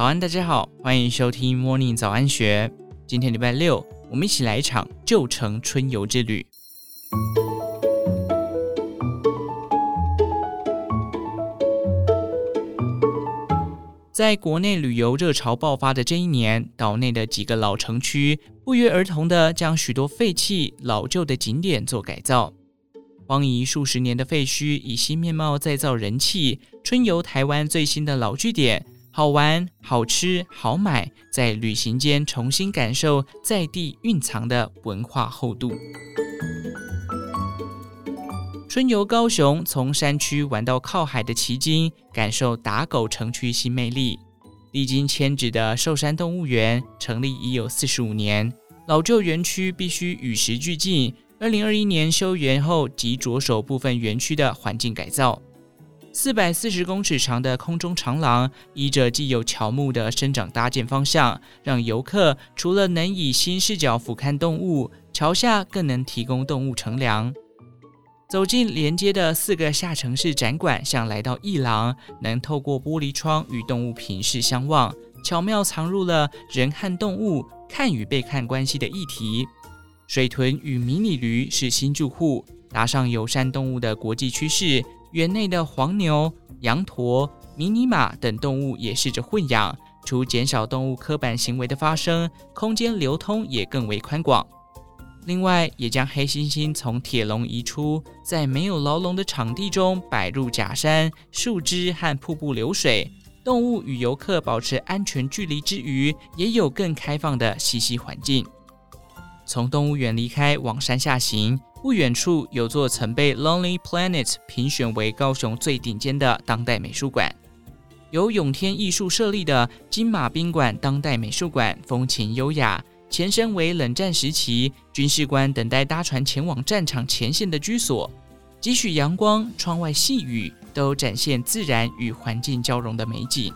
早安，大家好，欢迎收听 Morning 早安学。今天礼拜六，我们一起来一场旧城春游之旅。在国内旅游热潮爆发的这一年，岛内的几个老城区不约而同地将许多废弃老旧的景点做改造，荒夷数十年的废墟以新面貌再造人气。春游台湾最新的老据点，好玩、好吃、好买，在旅行间重新感受在地蕴藏的文化厚度。春游高雄，从山区玩到靠海的奇经，感受打狗城区新魅力。历经迁址的寿山动物园成立已有四十五年，老旧园区必须与时俱进。二零二一年修园后，即着手部分园区的环境改造。四百四十公尺长的空中长廊，依着既有乔木的生长搭建方向，让游客除了能以新视角俯瞰动物，桥下更能提供动物乘凉。走进连接的四个下沉式展馆，像来到一廊，能透过玻璃窗与动物平视相望，巧妙藏入了人和动物看与被看关系的议题。水豚与迷你驴是新住户，搭上友善动物的国际趋势，园内的黄牛、羊驼、迷你马等动物也试着混养，除减少动物刻板行为的发生，空间流通也更为宽广。另外，也将黑猩猩从铁笼移出，在没有牢笼的场地中摆入假山、树枝和瀑布流水，动物与游客保持安全距离之余，也有更开放的栖息环境。从动物园离开，往山下行，不远处有座曾被 Lonely Planet 评选为高雄最顶尖的当代美术馆，由永天艺术设立的金马宾馆当代美术馆，风情优雅。前身为冷战时期军事官等待搭船前往战场前线的居所，几许阳光、窗外细雨，都展现自然与环境交融的美景。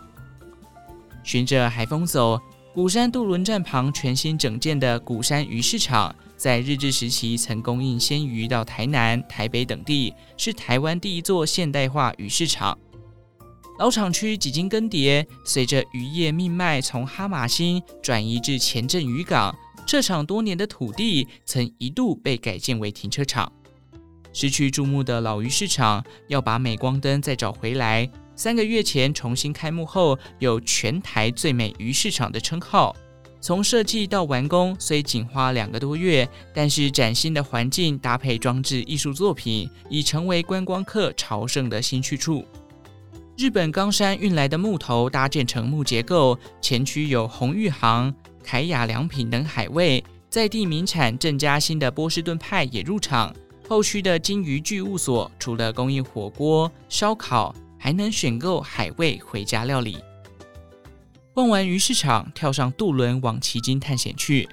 循着海风走，鼓山渡轮站旁全新整建的鼓山鱼市场，在日治时期曾供应鲜鱼到台南、台北等地，是台湾第一座现代化鱼市场。老厂区几经更迭，随着渔业命脉从哈马星转移至前镇渔港，这场多年的土地曾一度被改建为停车场。失去注目的老鱼市场要把镁光灯再找回来。三个月前重新开幕后，有全台最美鱼市场的称号。从设计到完工虽仅花两个多月，但是崭新的环境搭配装置艺术作品，已成为观光客朝圣的新去处。日本冈山运来的木头搭建成木结构，前区有红玉行、凯雅良品等海味，在地名产郑家新的波士顿派也入场。后区的金鱼具物所除了供应火锅、烧烤，还能选购海味回家料理。逛完鱼市场，跳上渡轮往旗津探险去，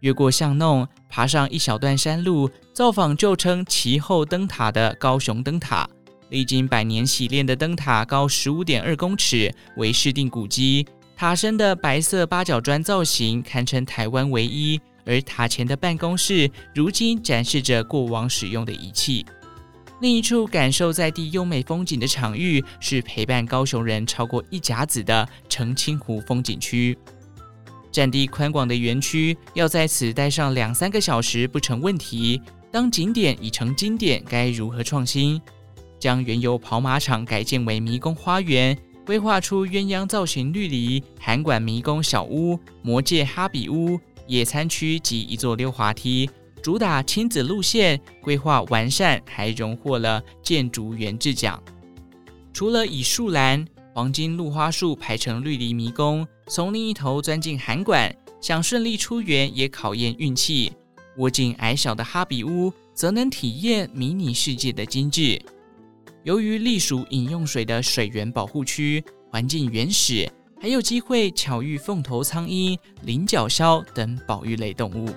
越过巷弄，爬上一小段山路，造访旧称旗后灯塔的高雄灯塔。历经百年洗炼的灯塔高十五点二公尺，为市定古迹。塔身的白色八角砖造型堪称台湾唯一，而塔前的办公室如今展示着过往使用的仪器。另一处感受在地优美风景的场域是陪伴高雄人超过一甲子的澄清湖风景区。占地宽广的园区要在此待上两三个小时不成问题。当景点已成经典，该如何创新？将原有跑马场改建为迷宫花园，规划出鸳鸯造型绿篱、函馆迷宫小屋、魔界哈比屋、野餐区及一座溜滑梯，主打亲子路线，规划完善，还荣获了建筑元智奖。除了以树兰、黄金露花树排成绿篱迷宫，从另一头钻进函馆，想顺利出园也考验运气。窝进矮小的哈比屋，则能体验迷你世界的精致。由于隶属饮用水的水源保护区，环境原始，还有机会巧遇凤头苍鹰、菱角鸮等保育类动物。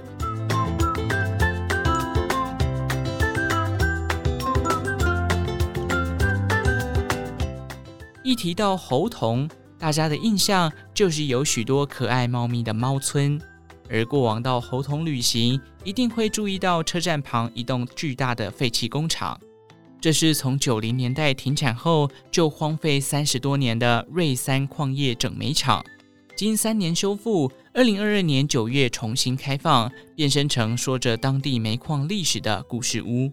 一提到猴童，大家的印象就是有许多可爱猫咪的猫村，而过往到猴童旅行，一定会注意到车站旁一栋巨大的废弃工厂。这是从九零年代停产后就荒废三十多年的瑞三矿业整煤厂，经三年修复，二零二二年九月重新开放，变身成说着当地煤矿历史的故事屋。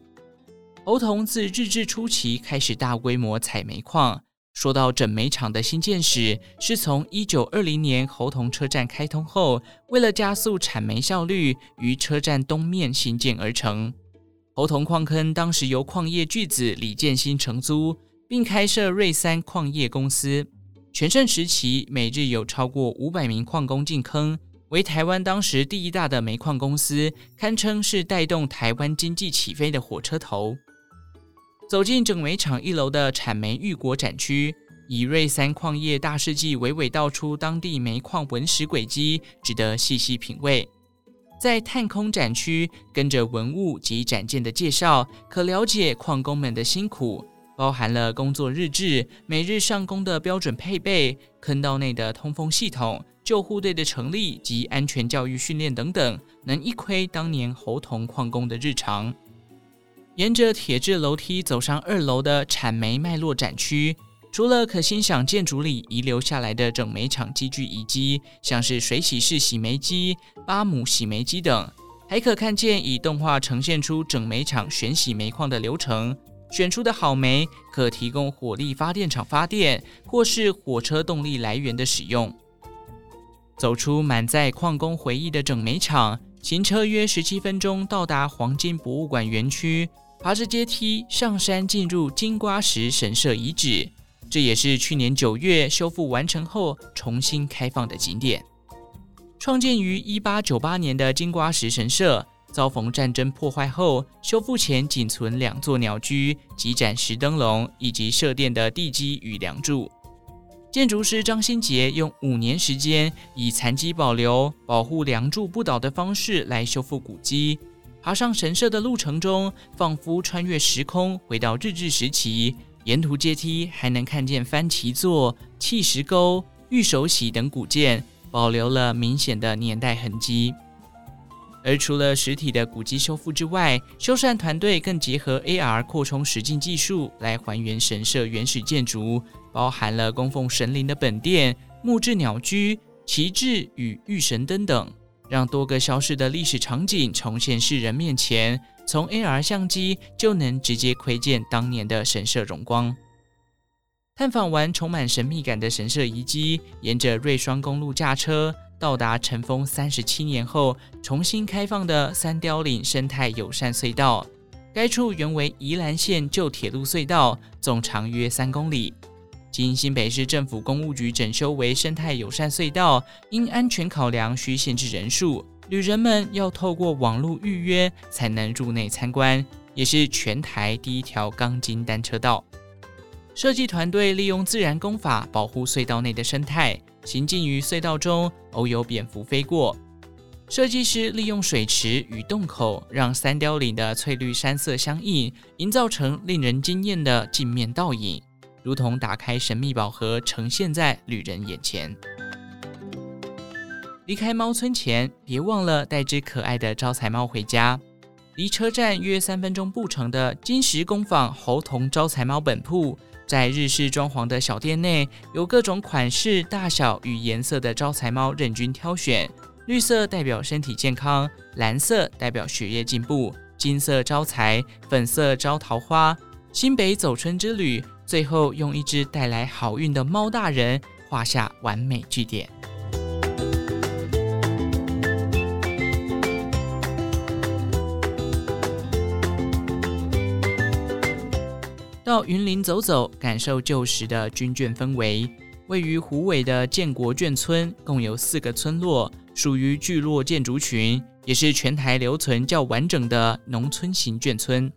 猴童自日治初期开始大规模采煤矿。说到整煤厂的兴建史，是从一九二零年猴硐车站开通后，为了加速产煤效率，于车站东面兴建而成。猴硐矿坑当时由矿业巨子李建新承租，并开设瑞三矿业公司。全盛时期，每日有超过五百名矿工进坑，为台湾当时第一大的煤矿公司，堪称是带动台湾经济起飞的火车头。走进整煤厂一楼的产煤育果展区，以瑞三矿业大事记娓娓道出当地煤矿文史轨迹，值得细细品味。在探空展区，跟着文物及展件的介绍，可了解矿工们的辛苦，包含了工作日志、每日上工的标准配备、坑道内的通风系统、救护队的成立及安全教育训练等等，能一窥当年猴硐矿工的日常。沿着铁质楼梯走上二楼的产煤脉络展区，除了可欣赏建筑里遗留下来的整煤厂机具遗迹，像是水洗式洗煤机、巴姆洗煤机等，还可看见以动画呈现出整煤厂选洗煤矿的流程。选出的好煤可提供火力发电厂发电，或是火车动力来源的使用。走出满载矿工回忆的整煤厂，行车约十七分钟到达黄金博物馆园区。爬着阶梯上山，进入金瓜石神社遗址，这也是去年九月修复完成后重新开放的景点。创建于一八九八年的金瓜石神社，遭逢战争破坏后，修复前仅存两座鸟居、几盏石灯笼以及社殿的地基与梁柱。建筑师张新杰用五年时间，以残基保留、保护梁柱不倒的方式来修复古迹。爬上神社的路程中，仿佛穿越时空，回到日治时期。沿途阶梯还能看见番旗座、砌石沟、玉手洗等古建，保留了明显的年代痕迹。而除了实体的古迹修复之外，修缮团队更结合 AR 扩充实境技术来还原神社原始建筑，包含了供奉神灵的本殿、木质鸟居、旗帜与御神灯等。让多个消失的历史场景重现世人面前，从 AR 相机就能直接窥见当年的神社荣光。探访完充满神秘感的神社遗迹，沿着瑞双公路驾车，到达尘封三十七年后重新开放的三貂岭生态友善隧道。该处原为宜兰县旧铁路隧道，总长约三公里。经新北市政府公务局整修为生态友善隧道，因安全考量需限制人数，旅人们要透过网络预约才能入内参观，也是全台第一条钢筋单车道。设计团队利用自然工法保护隧道内的生态，行进于隧道中，偶有蝙蝠飞过。设计师利用水池与洞口，让三貂岭的翠绿山色相映，营造成令人惊艳的镜面倒影。如同打开神秘宝盒，呈现在旅人眼前。离开猫村前，别忘了带只可爱的招财猫回家。离车站约三分钟步程的金石工坊猴童招财猫本铺，在日式装潢的小店内，有各种款式、大小与颜色的招财猫任君挑选。绿色代表身体健康，蓝色代表学业进步，金色招财，粉色招桃花。新北走春之旅。最后用一只带来好运的猫大人画下完美句点。到云林走走，感受旧时的军眷氛围。位于虎尾的建国眷村，共有四个村落，属于聚落建筑群，也是全台留存较完整的农村型眷村。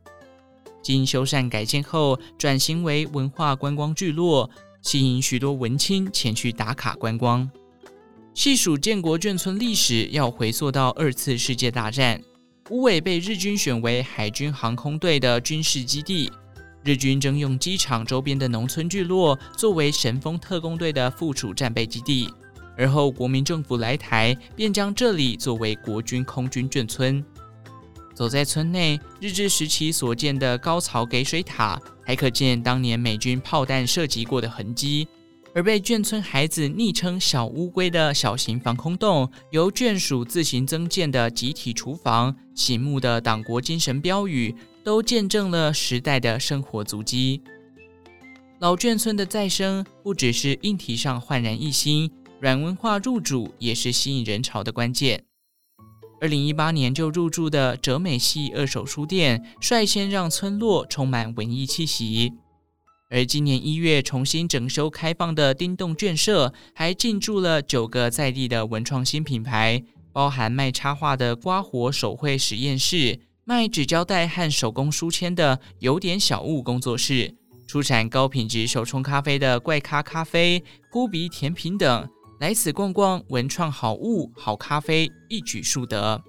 经修缮改建后，转型为文化观光聚落，吸引许多文青前去打卡观光。细数建国眷村历史，要回溯到二次世界大战，虎尾被日军选为海军航空队的军事基地，日军征用机场周边的农村聚落作为神风特攻队的附属战备基地，而后国民政府来台，便将这里作为国军空军眷村。走在村内，日治时期所建的高槽给水塔，还可见当年美军炮弹射击过的痕迹。而被眷村孩子昵称“小乌龟”的小型防空洞，由眷属自行增建的集体厨房，醒目的党国精神标语，都见证了时代的生活足迹。老眷村的再生，不只是硬体上焕然一新，软文化入主也是吸引人潮的关键。二零一八年就入驻的哲美系二手书店，率先让村落充满文艺气息。而今年一月重新整修开放的丁洞眷舍，还进驻了九个在地的文创新品牌，包含卖插画的刮活手绘实验室、卖纸胶带和手工书签的有点小物工作室、出产高品质手冲咖啡的怪咖咖啡、扑鼻甜品等。来此逛逛，文创好物、好咖啡，一举数得。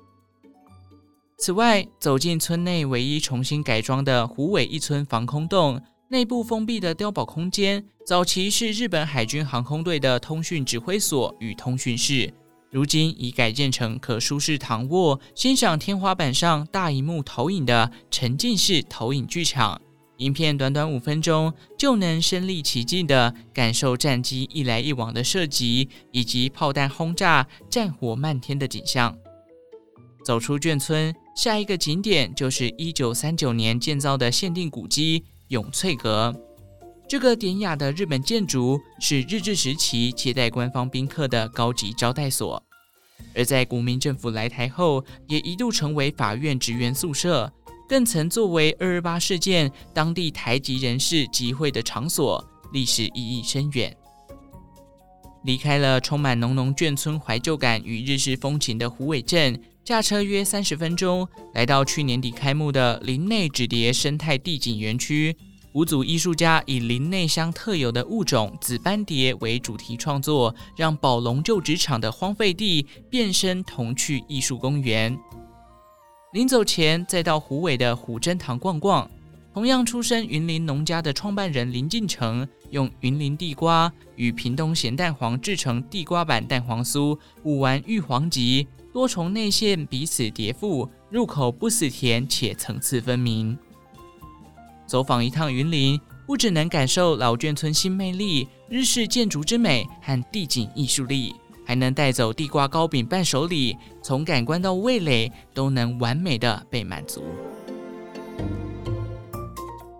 此外，走进村内唯一重新改装的虎尾一村防空洞。内部封闭的碉堡空间，早期是日本海军航空队的通讯指挥所与通讯室，如今已改建成可舒适躺卧、欣赏天花板上大荧幕投影的沉浸式投影剧场。影片短短五分钟，就能身临其境地感受战机一来一往的射击，以及炮弹轰炸、战火漫天的景象。走出眷村，下一个景点就是一九三九年建造的限定古迹。永翠阁，这个典雅的日本建筑是日治时期接待官方宾客的高级招待所，而在国民政府来台后，也一度成为法院职员宿舍，更曾作为二二八事件当地台籍人士集会的场所，历史意义深远。离开了充满浓浓眷村怀旧感与日式风情的虎尾镇。驾车约三十分钟，来到去年底开幕的林内纸蝶生态地景园区。五组艺术家以林内乡特有的物种紫斑蝶为主题创作，让宝龙旧纸厂的荒废地变身童趣艺术公园。临走前，再到虎尾的虎珍堂逛逛。同样出身云林农家的创办人林进成，用云林地瓜与屏东咸蛋黄制成地瓜版蛋黄酥，五丸玉皇吉。多重内馅彼此叠附，入口不死甜且层次分明。走访一趟云林，不只能感受老眷村新魅力、日式建筑之美和地景艺术力，还能带走地瓜糕饼伴手礼，从感官到味蕾都能完美的被满足。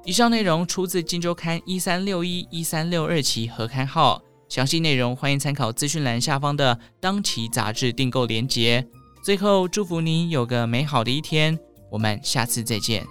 以上内容出自《今周刊》一三六一一三六二期合刊号。详细内容欢迎参考资讯栏下方的当期杂志订购链接。最后，祝福您有个美好的一天，我们下次再见。